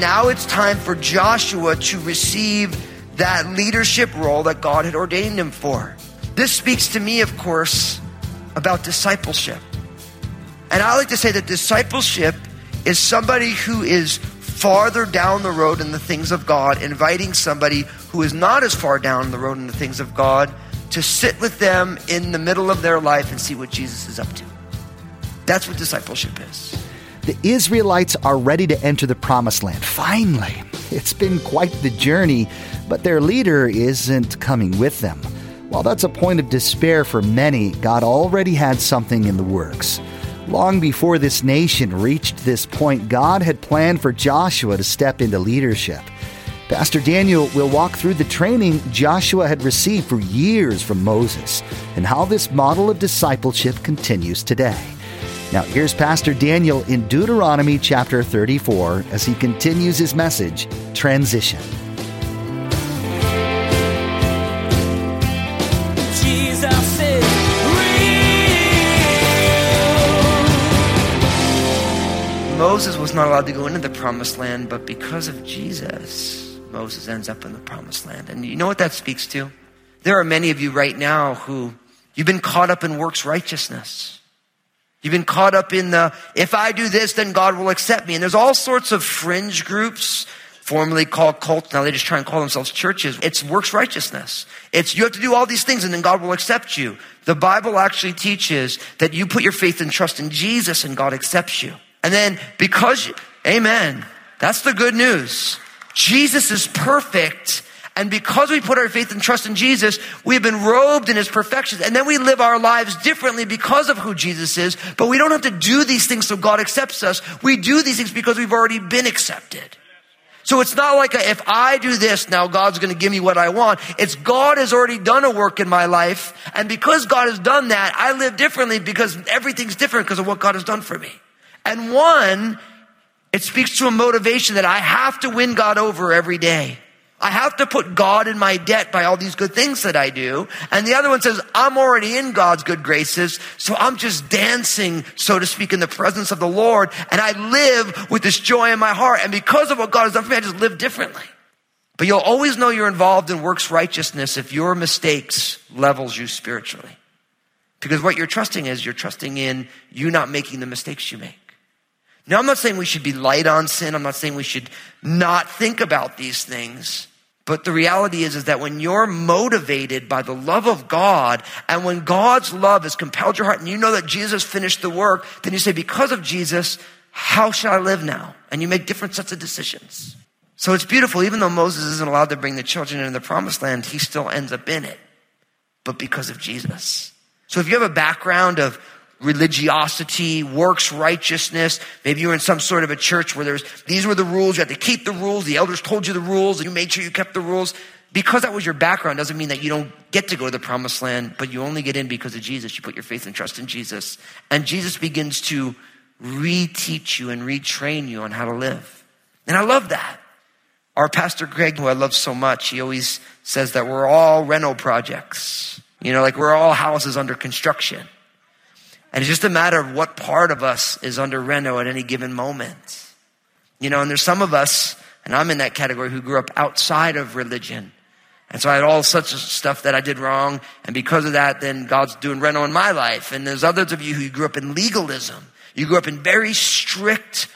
Now it's time for Joshua to receive that leadership role that God had ordained him for. This speaks to me, of course, about discipleship. And I like to say that discipleship is somebody who is farther down the road in the things of God, inviting somebody who is not as far down the road in the things of God to sit with them in the middle of their life and see what Jesus is up to. That's what discipleship is. The Israelites are ready to enter the promised land. Finally. It's been quite the journey, but their leader isn't coming with them. While that's a point of despair for many, God already had something in the works. Long before this nation reached this point, God had planned for Joshua to step into leadership. Pastor Daniel will walk through the training Joshua had received for years from Moses and how this model of discipleship continues today. Now, here's Pastor Daniel in Deuteronomy chapter 34 as he continues his message Transition. Moses was not allowed to go into the promised land, but because of Jesus, Moses ends up in the promised land. And you know what that speaks to? There are many of you right now who you've been caught up in works righteousness. You've been caught up in the, if I do this, then God will accept me. And there's all sorts of fringe groups, formerly called cults. Now they just try and call themselves churches. It's works righteousness. It's you have to do all these things and then God will accept you. The Bible actually teaches that you put your faith and trust in Jesus and God accepts you. And then because, you, amen. That's the good news. Jesus is perfect. And because we put our faith and trust in Jesus, we have been robed in his perfections. And then we live our lives differently because of who Jesus is. But we don't have to do these things so God accepts us. We do these things because we've already been accepted. So it's not like a, if I do this, now God's going to give me what I want. It's God has already done a work in my life. And because God has done that, I live differently because everything's different because of what God has done for me. And one, it speaks to a motivation that I have to win God over every day. I have to put God in my debt by all these good things that I do. And the other one says, I'm already in God's good graces. So I'm just dancing, so to speak, in the presence of the Lord. And I live with this joy in my heart. And because of what God has done for me, I just live differently. But you'll always know you're involved in works righteousness if your mistakes levels you spiritually. Because what you're trusting is you're trusting in you not making the mistakes you make. Now, I'm not saying we should be light on sin. I'm not saying we should not think about these things. But the reality is, is that when you're motivated by the love of God and when God's love has compelled your heart and you know that Jesus finished the work, then you say, because of Jesus, how shall I live now? And you make different sets of decisions. So it's beautiful. Even though Moses isn't allowed to bring the children into the promised land, he still ends up in it. But because of Jesus. So if you have a background of religiosity, works righteousness. Maybe you're in some sort of a church where there's, these were the rules. You had to keep the rules. The elders told you the rules and you made sure you kept the rules. Because that was your background doesn't mean that you don't get to go to the promised land, but you only get in because of Jesus. You put your faith and trust in Jesus. And Jesus begins to reteach you and retrain you on how to live. And I love that. Our pastor Greg, who I love so much, he always says that we're all rental projects. You know, like we're all houses under construction. And it's just a matter of what part of us is under reno at any given moment. You know, and there's some of us, and I'm in that category, who grew up outside of religion. And so I had all such stuff that I did wrong. And because of that, then God's doing reno in my life. And there's others of you who grew up in legalism. You grew up in very strict,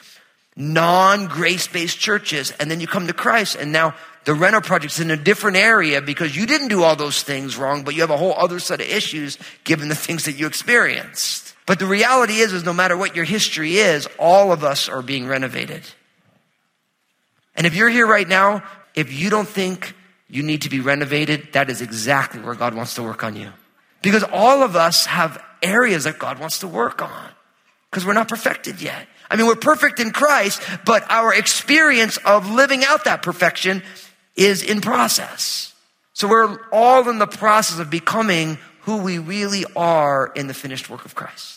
non-grace based churches. And then you come to Christ and now the Reno project's in a different area because you didn't do all those things wrong, but you have a whole other set of issues given the things that you experienced. But the reality is, is no matter what your history is, all of us are being renovated. And if you're here right now, if you don't think you need to be renovated, that is exactly where God wants to work on you. Because all of us have areas that God wants to work on because we're not perfected yet. I mean, we're perfect in Christ, but our experience of living out that perfection is in process. So we're all in the process of becoming who we really are in the finished work of Christ.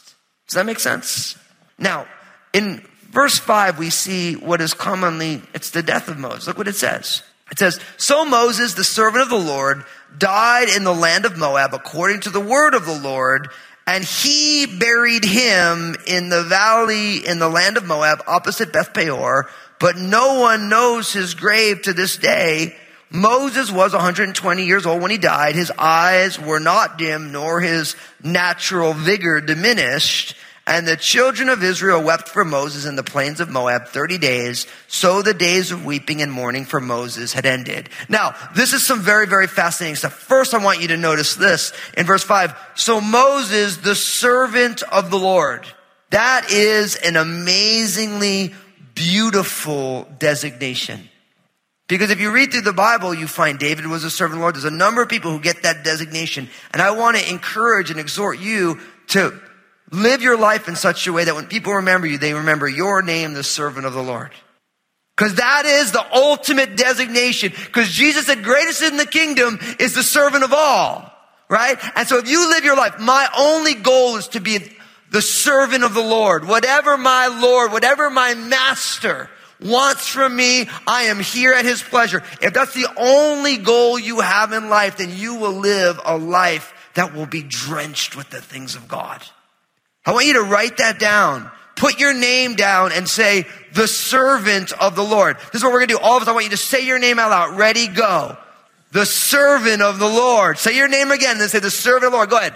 Does that make sense? Now, in verse 5, we see what is commonly, it's the death of Moses. Look what it says. It says, So Moses, the servant of the Lord, died in the land of Moab according to the word of the Lord, and he buried him in the valley in the land of Moab opposite Beth Peor, but no one knows his grave to this day. Moses was 120 years old when he died. His eyes were not dim, nor his natural vigor diminished. And the children of Israel wept for Moses in the plains of Moab 30 days. So the days of weeping and mourning for Moses had ended. Now, this is some very, very fascinating stuff. First, I want you to notice this in verse 5. So Moses, the servant of the Lord. That is an amazingly beautiful designation. Because if you read through the Bible, you find David was a servant of the Lord. There's a number of people who get that designation. And I want to encourage and exhort you to Live your life in such a way that when people remember you, they remember your name, the servant of the Lord. Because that is the ultimate designation. Because Jesus said, greatest in the kingdom is the servant of all. Right? And so if you live your life, my only goal is to be the servant of the Lord. Whatever my Lord, whatever my master wants from me, I am here at his pleasure. If that's the only goal you have in life, then you will live a life that will be drenched with the things of God. I want you to write that down. Put your name down and say, the servant of the Lord. This is what we're going to do. All of us, I want you to say your name out loud. Ready, go. The servant of the Lord. Say your name again, then say the servant of the Lord. Go ahead.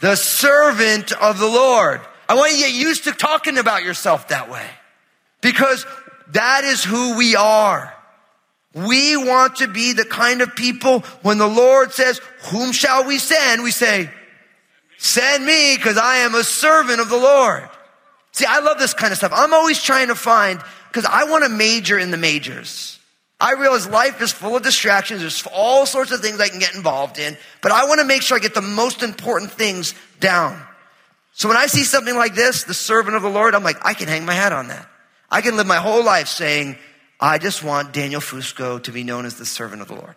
The servant of the Lord. I want you to get used to talking about yourself that way because that is who we are. We want to be the kind of people when the Lord says, whom shall we send? We say, Send me because I am a servant of the Lord. See, I love this kind of stuff. I'm always trying to find, because I want to major in the majors. I realize life is full of distractions. There's all sorts of things I can get involved in, but I want to make sure I get the most important things down. So when I see something like this, the servant of the Lord, I'm like, I can hang my hat on that. I can live my whole life saying, I just want Daniel Fusco to be known as the servant of the Lord.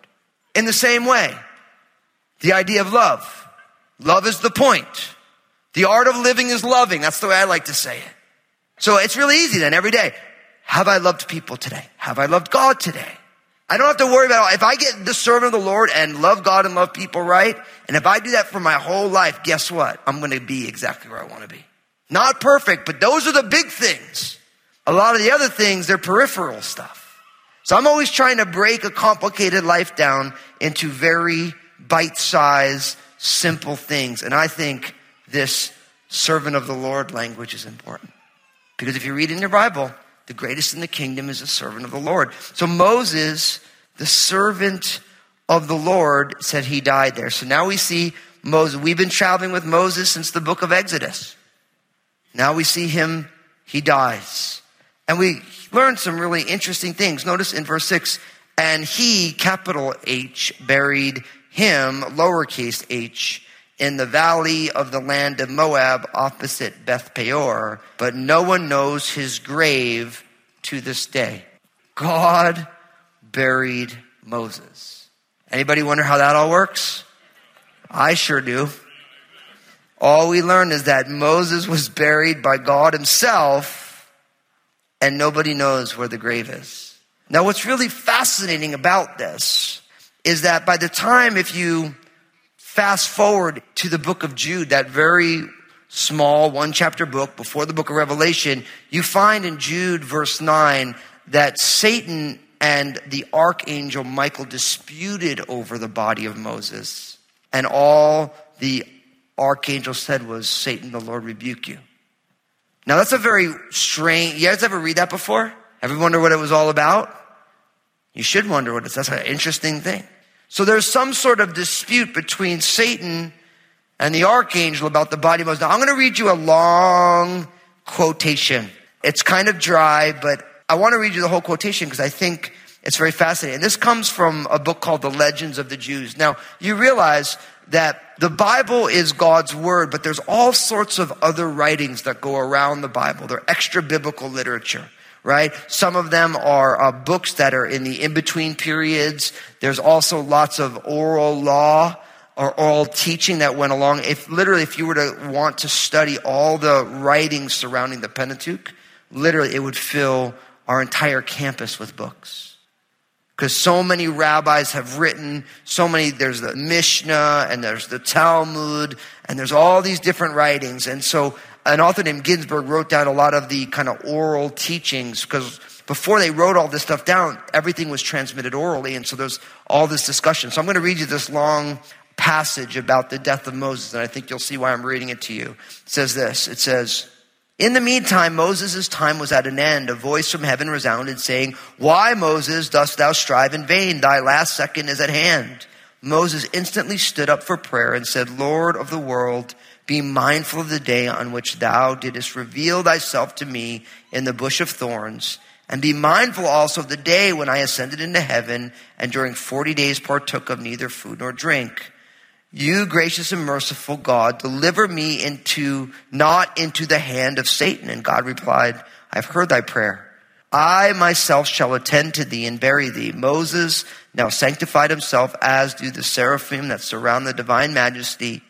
In the same way, the idea of love. Love is the point. The art of living is loving. That's the way I like to say it. So it's really easy then every day. Have I loved people today? Have I loved God today? I don't have to worry about if I get the servant of the Lord and love God and love people right. And if I do that for my whole life, guess what? I'm going to be exactly where I want to be. Not perfect, but those are the big things. A lot of the other things, they're peripheral stuff. So I'm always trying to break a complicated life down into very bite-sized simple things. And I think this servant of the Lord language is important. Because if you read in your Bible, the greatest in the kingdom is a servant of the Lord. So Moses, the servant of the Lord, said he died there. So now we see Moses. We've been traveling with Moses since the book of Exodus. Now we see him, he dies. And we learn some really interesting things. Notice in verse 6 and he, capital H, buried him, lowercase h, in the valley of the land of Moab opposite Beth Peor, but no one knows his grave to this day. God buried Moses. Anybody wonder how that all works? I sure do. All we learn is that Moses was buried by God himself and nobody knows where the grave is. Now what's really fascinating about this is that by the time, if you fast forward to the book of Jude, that very small one chapter book before the book of Revelation, you find in Jude verse 9 that Satan and the archangel Michael disputed over the body of Moses. And all the archangel said was, Satan, the Lord rebuke you. Now that's a very strange, you guys ever read that before? Ever wonder what it was all about? You should wonder what it is. That's an interesting thing. So there's some sort of dispute between Satan and the archangel about the body Moses. Now I'm going to read you a long quotation. It's kind of dry, but I want to read you the whole quotation because I think it's very fascinating. And this comes from a book called The Legends of the Jews. Now, you realize that the Bible is God's word, but there's all sorts of other writings that go around the Bible. They're extra biblical literature right? Some of them are uh, books that are in the in between periods. There's also lots of oral law or oral teaching that went along. If literally, if you were to want to study all the writings surrounding the Pentateuch, literally it would fill our entire campus with books. Because so many rabbis have written, so many, there's the Mishnah and there's the Talmud and there's all these different writings. And so an author named Ginzberg wrote down a lot of the kind of oral teachings because before they wrote all this stuff down, everything was transmitted orally. And so there's all this discussion. So I'm going to read you this long passage about the death of Moses, and I think you'll see why I'm reading it to you. It says this It says, In the meantime, Moses' time was at an end. A voice from heaven resounded, saying, Why, Moses, dost thou strive in vain? Thy last second is at hand. Moses instantly stood up for prayer and said, Lord of the world, be mindful of the day on which thou didst reveal thyself to me in the bush of thorns. And be mindful also of the day when I ascended into heaven and during 40 days partook of neither food nor drink. You, gracious and merciful God, deliver me into, not into the hand of Satan. And God replied, I've heard thy prayer. I myself shall attend to thee and bury thee. Moses now sanctified himself as do the seraphim that surround the divine majesty,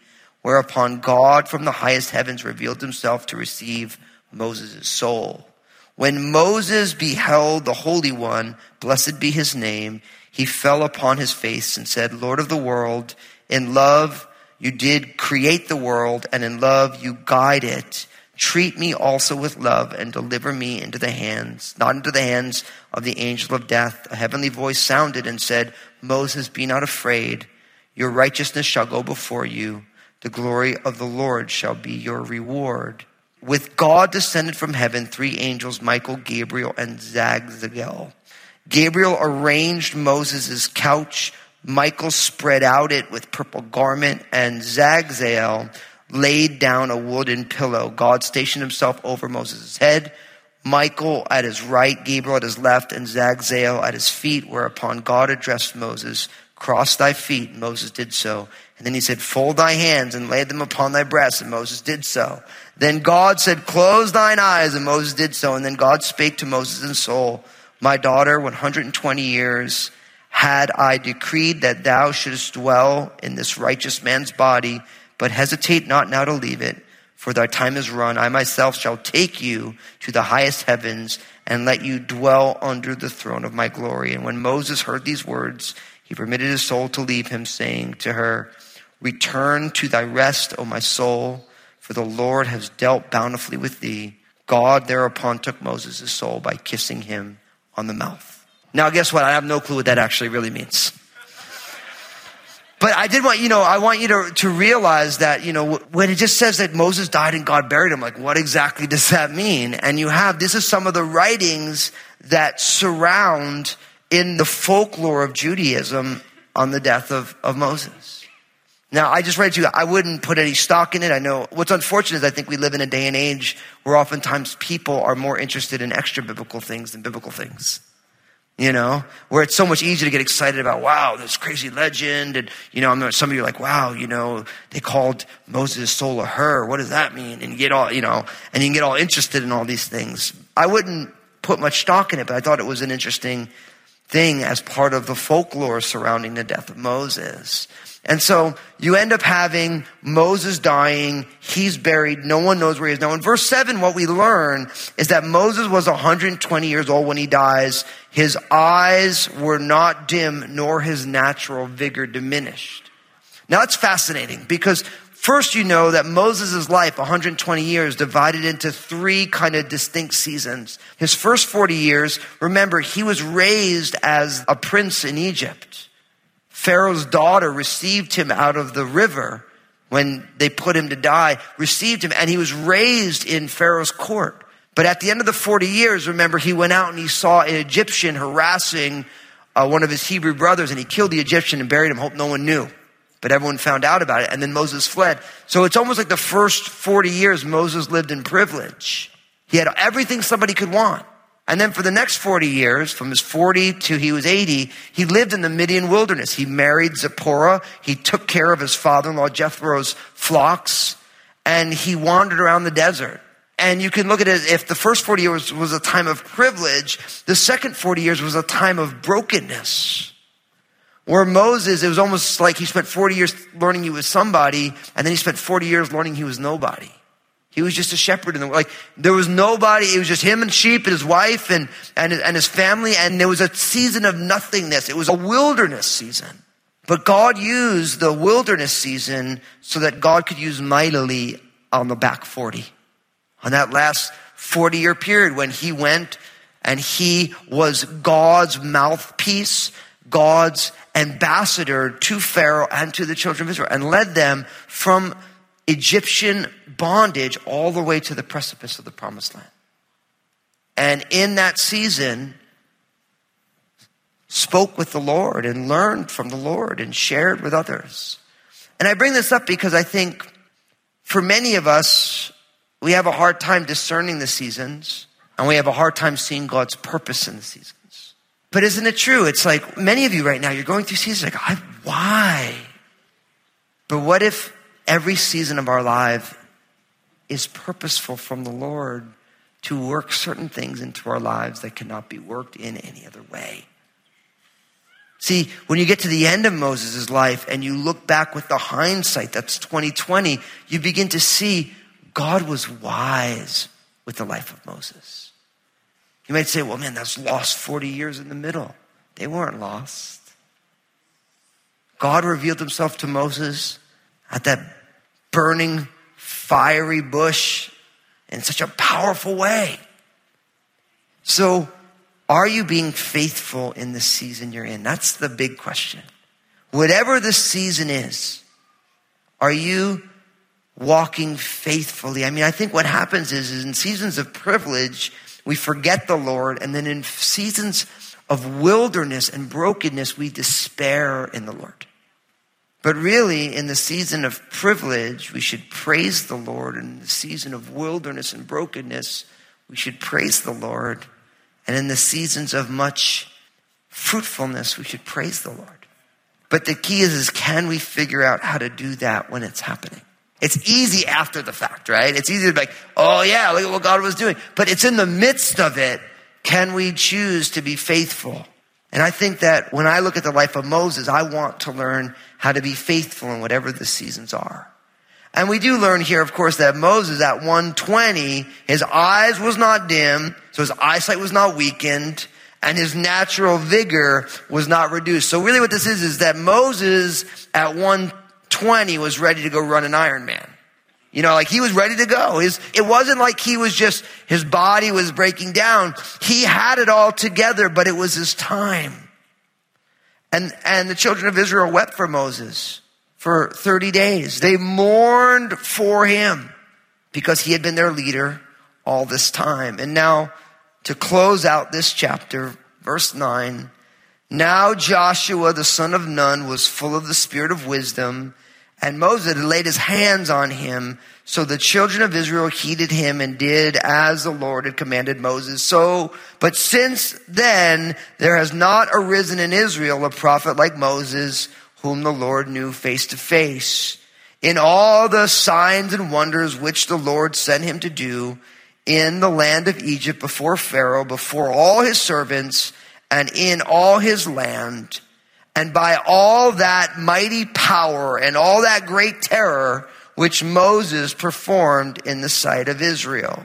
whereupon God from the highest heavens revealed himself to receive Moses' soul. When Moses beheld the Holy One, blessed be his name, he fell upon his face and said, Lord of the world, in love you did create the world, and in love you guide it. Treat me also with love and deliver me into the hands, not into the hands of the angel of death. A heavenly voice sounded and said, Moses, be not afraid. Your righteousness shall go before you. The glory of the Lord shall be your reward with God descended from heaven three angels, Michael, Gabriel, and Zagzael. Gabriel arranged Moses' couch. Michael spread out it with purple garment, and Zagzael laid down a wooden pillow. God stationed himself over Moses' head. Michael at his right, Gabriel at his left, and Zagzael at his feet, whereupon God addressed Moses, Cross thy feet. Moses did so. And then he said, Fold thy hands and lay them upon thy breast. And Moses did so. Then God said, Close thine eyes. And Moses did so. And then God spake to Moses in soul, My daughter, 120 years had I decreed that thou shouldest dwell in this righteous man's body, but hesitate not now to leave it, for thy time is run. I myself shall take you to the highest heavens and let you dwell under the throne of my glory. And when Moses heard these words, he permitted his soul to leave him, saying to her, Return to thy rest, O my soul, for the Lord has dealt bountifully with thee. God thereupon took Moses' soul by kissing him on the mouth. Now, guess what? I have no clue what that actually really means. But I did want, you know, I want you to, to realize that, you know, when it just says that Moses died and God buried him, like, what exactly does that mean? And you have, this is some of the writings that surround in the folklore of Judaism on the death of, of Moses. Now, I just read to you, I wouldn't put any stock in it. I know what's unfortunate is I think we live in a day and age where oftentimes people are more interested in extra biblical things than biblical things. You know, where it's so much easier to get excited about, wow, this crazy legend. And, you know, I'm, some of you are like, wow, you know, they called Moses' soul a her. What does that mean? And you get all, you know, and you can get all interested in all these things. I wouldn't put much stock in it, but I thought it was an interesting thing as part of the folklore surrounding the death of Moses. And so you end up having Moses dying. He's buried. No one knows where he is now. In verse 7, what we learn is that Moses was 120 years old when he dies. His eyes were not dim, nor his natural vigor diminished. Now that's fascinating because First, you know that Moses' life, 120 years, divided into three kind of distinct seasons. His first 40 years, remember, he was raised as a prince in Egypt. Pharaoh's daughter received him out of the river when they put him to die, received him, and he was raised in Pharaoh's court. But at the end of the 40 years, remember, he went out and he saw an Egyptian harassing uh, one of his Hebrew brothers, and he killed the Egyptian and buried him, hope no one knew. But everyone found out about it, and then Moses fled. So it's almost like the first 40 years Moses lived in privilege. He had everything somebody could want. And then for the next 40 years, from his 40 to he was 80, he lived in the Midian wilderness. He married Zipporah. He took care of his father-in-law Jethro's flocks, and he wandered around the desert. And you can look at it if the first 40 years was a time of privilege, the second 40 years was a time of brokenness Where Moses, it was almost like he spent 40 years learning he was somebody, and then he spent 40 years learning he was nobody. He was just a shepherd in the like there was nobody. It was just him and sheep and his wife and, and and his family. And there was a season of nothingness. It was a wilderness season. But God used the wilderness season so that God could use mightily on the back 40. On that last 40 year period when he went and he was God's mouthpiece, God's ambassador to Pharaoh and to the children of Israel and led them from Egyptian bondage all the way to the precipice of the promised land. And in that season, spoke with the Lord and learned from the Lord and shared with others. And I bring this up because I think for many of us, we have a hard time discerning the seasons and we have a hard time seeing God's purpose in the seasons. But isn't it true? It's like many of you right now, you're going through seasons like, why? But what if every season of our life is purposeful from the Lord to work certain things into our lives that cannot be worked in any other way. See, when you get to the end of Moses' life and you look back with the hindsight, that's 2020, you begin to see God was wise with the life of Moses. You might say, well, man, that's lost 40 years in the middle. They weren't lost. God revealed himself to Moses at that burning fiery bush in such a powerful way. So, are you being faithful in the season you're in? That's the big question. Whatever the season is, are you walking faithfully? I mean, I think what happens is, is in seasons of privilege, we forget the Lord, and then in seasons of wilderness and brokenness, we despair in the Lord. But really, in the season of privilege, we should praise the Lord. In the season of wilderness and brokenness, we should praise the Lord. And in the seasons of much fruitfulness, we should praise the Lord. But the key is, is can we figure out how to do that when it's happening? It's easy after the fact, right? It's easy to be like, oh yeah, look at what God was doing. But it's in the midst of it, can we choose to be faithful? And I think that when I look at the life of Moses, I want to learn how to be faithful in whatever the seasons are. And we do learn here, of course, that Moses at 120, his eyes was not dim, so his eyesight was not weakened, and his natural vigor was not reduced. So really what this is, is that Moses at 120 was ready to go run an Ironman. You know, like he was ready to go. His, it wasn't like he was just, his body was breaking down. He had it all together, but it was his time. And, and the children of Israel wept for Moses for 30 days. They mourned for him because he had been their leader all this time. And now, to close out this chapter, verse 9, now Joshua, the son of Nun, was full of the spirit of wisdom, and Moses had laid his hands on him so the children of Israel heeded him and did as the Lord had commanded Moses. So, but since then, there has not arisen in Israel a prophet like Moses, whom the Lord knew face to face. In all the signs and wonders which the Lord sent him to do in the land of Egypt before Pharaoh, before all his servants, and in all his land, and by all that mighty power and all that great terror, which Moses performed in the sight of Israel.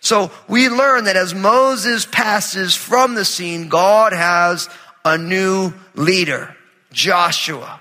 So we learn that as Moses passes from the scene, God has a new leader, Joshua,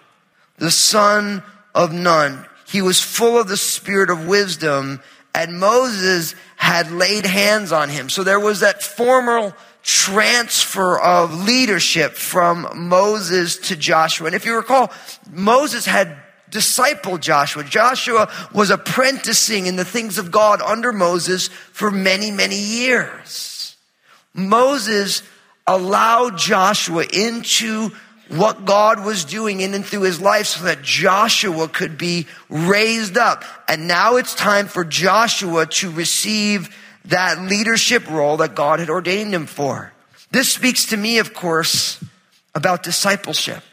the son of Nun. He was full of the spirit of wisdom and Moses had laid hands on him. So there was that formal transfer of leadership from Moses to Joshua. And if you recall, Moses had disciple Joshua. Joshua was apprenticing in the things of God under Moses for many, many years. Moses allowed Joshua into what God was doing in and through his life so that Joshua could be raised up. And now it's time for Joshua to receive that leadership role that God had ordained him for. This speaks to me, of course, about discipleship.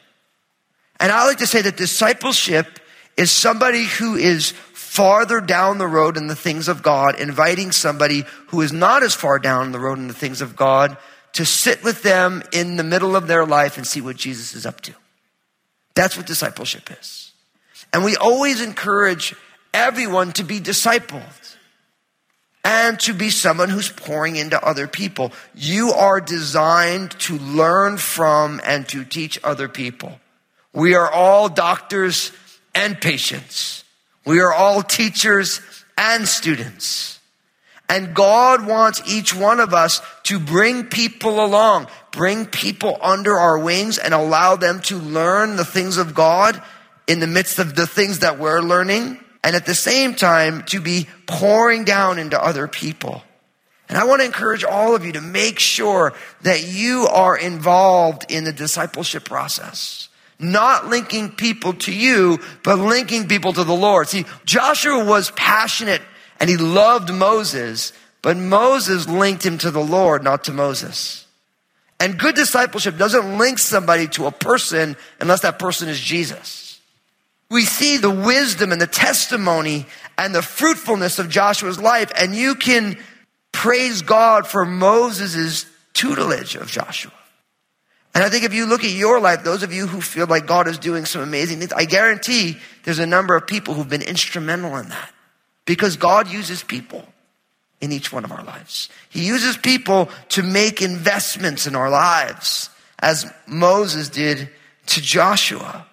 And I like to say that discipleship is somebody who is farther down the road in the things of God, inviting somebody who is not as far down the road in the things of God to sit with them in the middle of their life and see what Jesus is up to. That's what discipleship is. And we always encourage everyone to be discipled and to be someone who's pouring into other people. You are designed to learn from and to teach other people. We are all doctors and patients. We are all teachers and students. And God wants each one of us to bring people along, bring people under our wings and allow them to learn the things of God in the midst of the things that we're learning. And at the same time, to be pouring down into other people. And I want to encourage all of you to make sure that you are involved in the discipleship process. Not linking people to you, but linking people to the Lord. See, Joshua was passionate and he loved Moses, but Moses linked him to the Lord, not to Moses. And good discipleship doesn't link somebody to a person unless that person is Jesus. We see the wisdom and the testimony and the fruitfulness of Joshua's life, and you can praise God for Moses' tutelage of Joshua. And I think if you look at your life, those of you who feel like God is doing some amazing things, I guarantee there's a number of people who've been instrumental in that. Because God uses people in each one of our lives. He uses people to make investments in our lives, as Moses did to Joshua.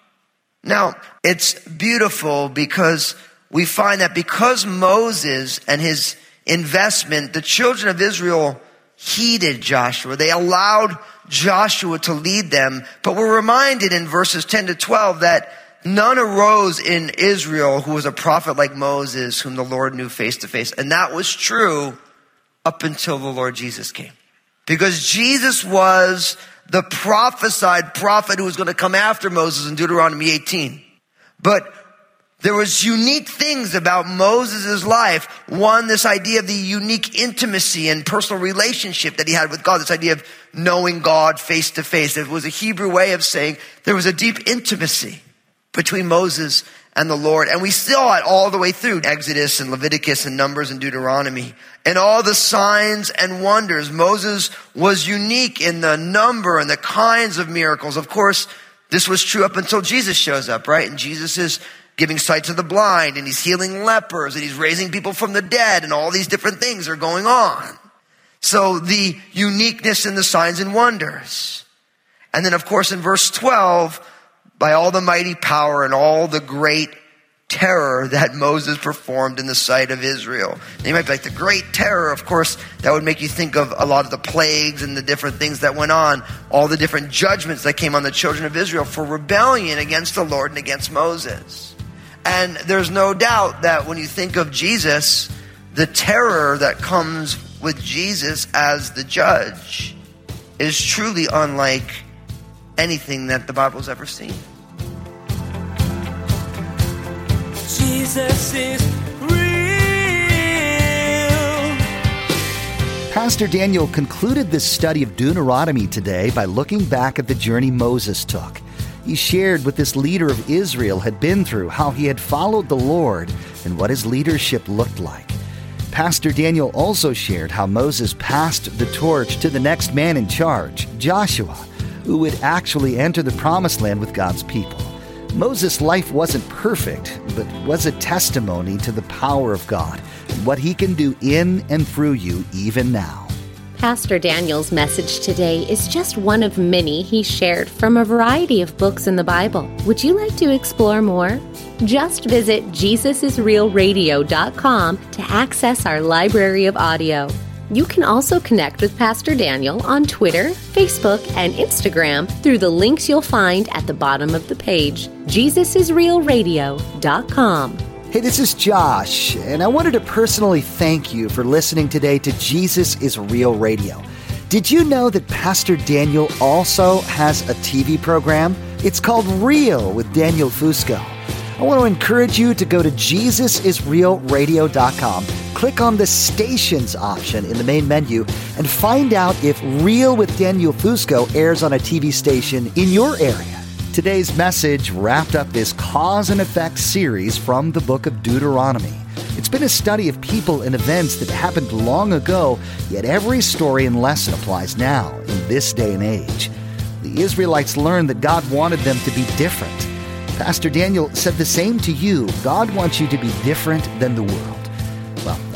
Now, it's beautiful because we find that because Moses and his investment, the children of Israel heeded Joshua. They allowed Joshua to lead them. But we're reminded in verses 10 to 12 that None arose in Israel who was a prophet like Moses, whom the Lord knew face to face. And that was true up until the Lord Jesus came. Because Jesus was the prophesied prophet who was going to come after Moses in Deuteronomy 18. But there was unique things about Moses' life. One, this idea of the unique intimacy and personal relationship that he had with God. This idea of knowing God face to face. It was a Hebrew way of saying there was a deep intimacy between Moses and the Lord. And we saw it all the way through Exodus and Leviticus and Numbers and Deuteronomy. And all the signs and wonders. Moses was unique in the number and the kinds of miracles. Of course, this was true up until Jesus shows up, right? And Jesus is giving sight to the blind and he's healing lepers and he's raising people from the dead and all these different things are going on. So the uniqueness in the signs and wonders. And then of course in verse 12, by all the mighty power and all the great terror that Moses performed in the sight of Israel. And you might be like, the great terror, of course, that would make you think of a lot of the plagues and the different things that went on, all the different judgments that came on the children of Israel for rebellion against the Lord and against Moses. And there's no doubt that when you think of Jesus, the terror that comes with Jesus as the judge is truly unlike anything that the Bible's ever seen. Jesus is real. Pastor Daniel concluded this study of Deuteronomy today by looking back at the journey Moses took. He shared what this leader of Israel had been through, how he had followed the Lord, and what his leadership looked like. Pastor Daniel also shared how Moses passed the torch to the next man in charge, Joshua who would actually enter the promised land with God's people. Moses' life wasn't perfect, but was a testimony to the power of God and what he can do in and through you even now. Pastor Daniel's message today is just one of many he shared from a variety of books in the Bible. Would you like to explore more? Just visit JesusIsRealRadio.com to access our library of audio. You can also connect with Pastor Daniel on Twitter, Facebook, and Instagram through the links you'll find at the bottom of the page, JesusIsRealRadio.com. Hey, this is Josh, and I wanted to personally thank you for listening today to Jesus is Real Radio. Did you know that Pastor Daniel also has a TV program? It's called Real with Daniel Fusco. I want to encourage you to go to JesusIsRealRadio.com, click on the stations option in the main menu, and find out if Real with Daniel Fusco airs on a TV station in your area. Today's message wrapped up this cause and effect series from the book of Deuteronomy. It's been a study of people and events that happened long ago, yet every story and lesson applies now in this day and age. The Israelites learned that God wanted them to be different Pastor Daniel said the same to you. God wants you to be different than the world.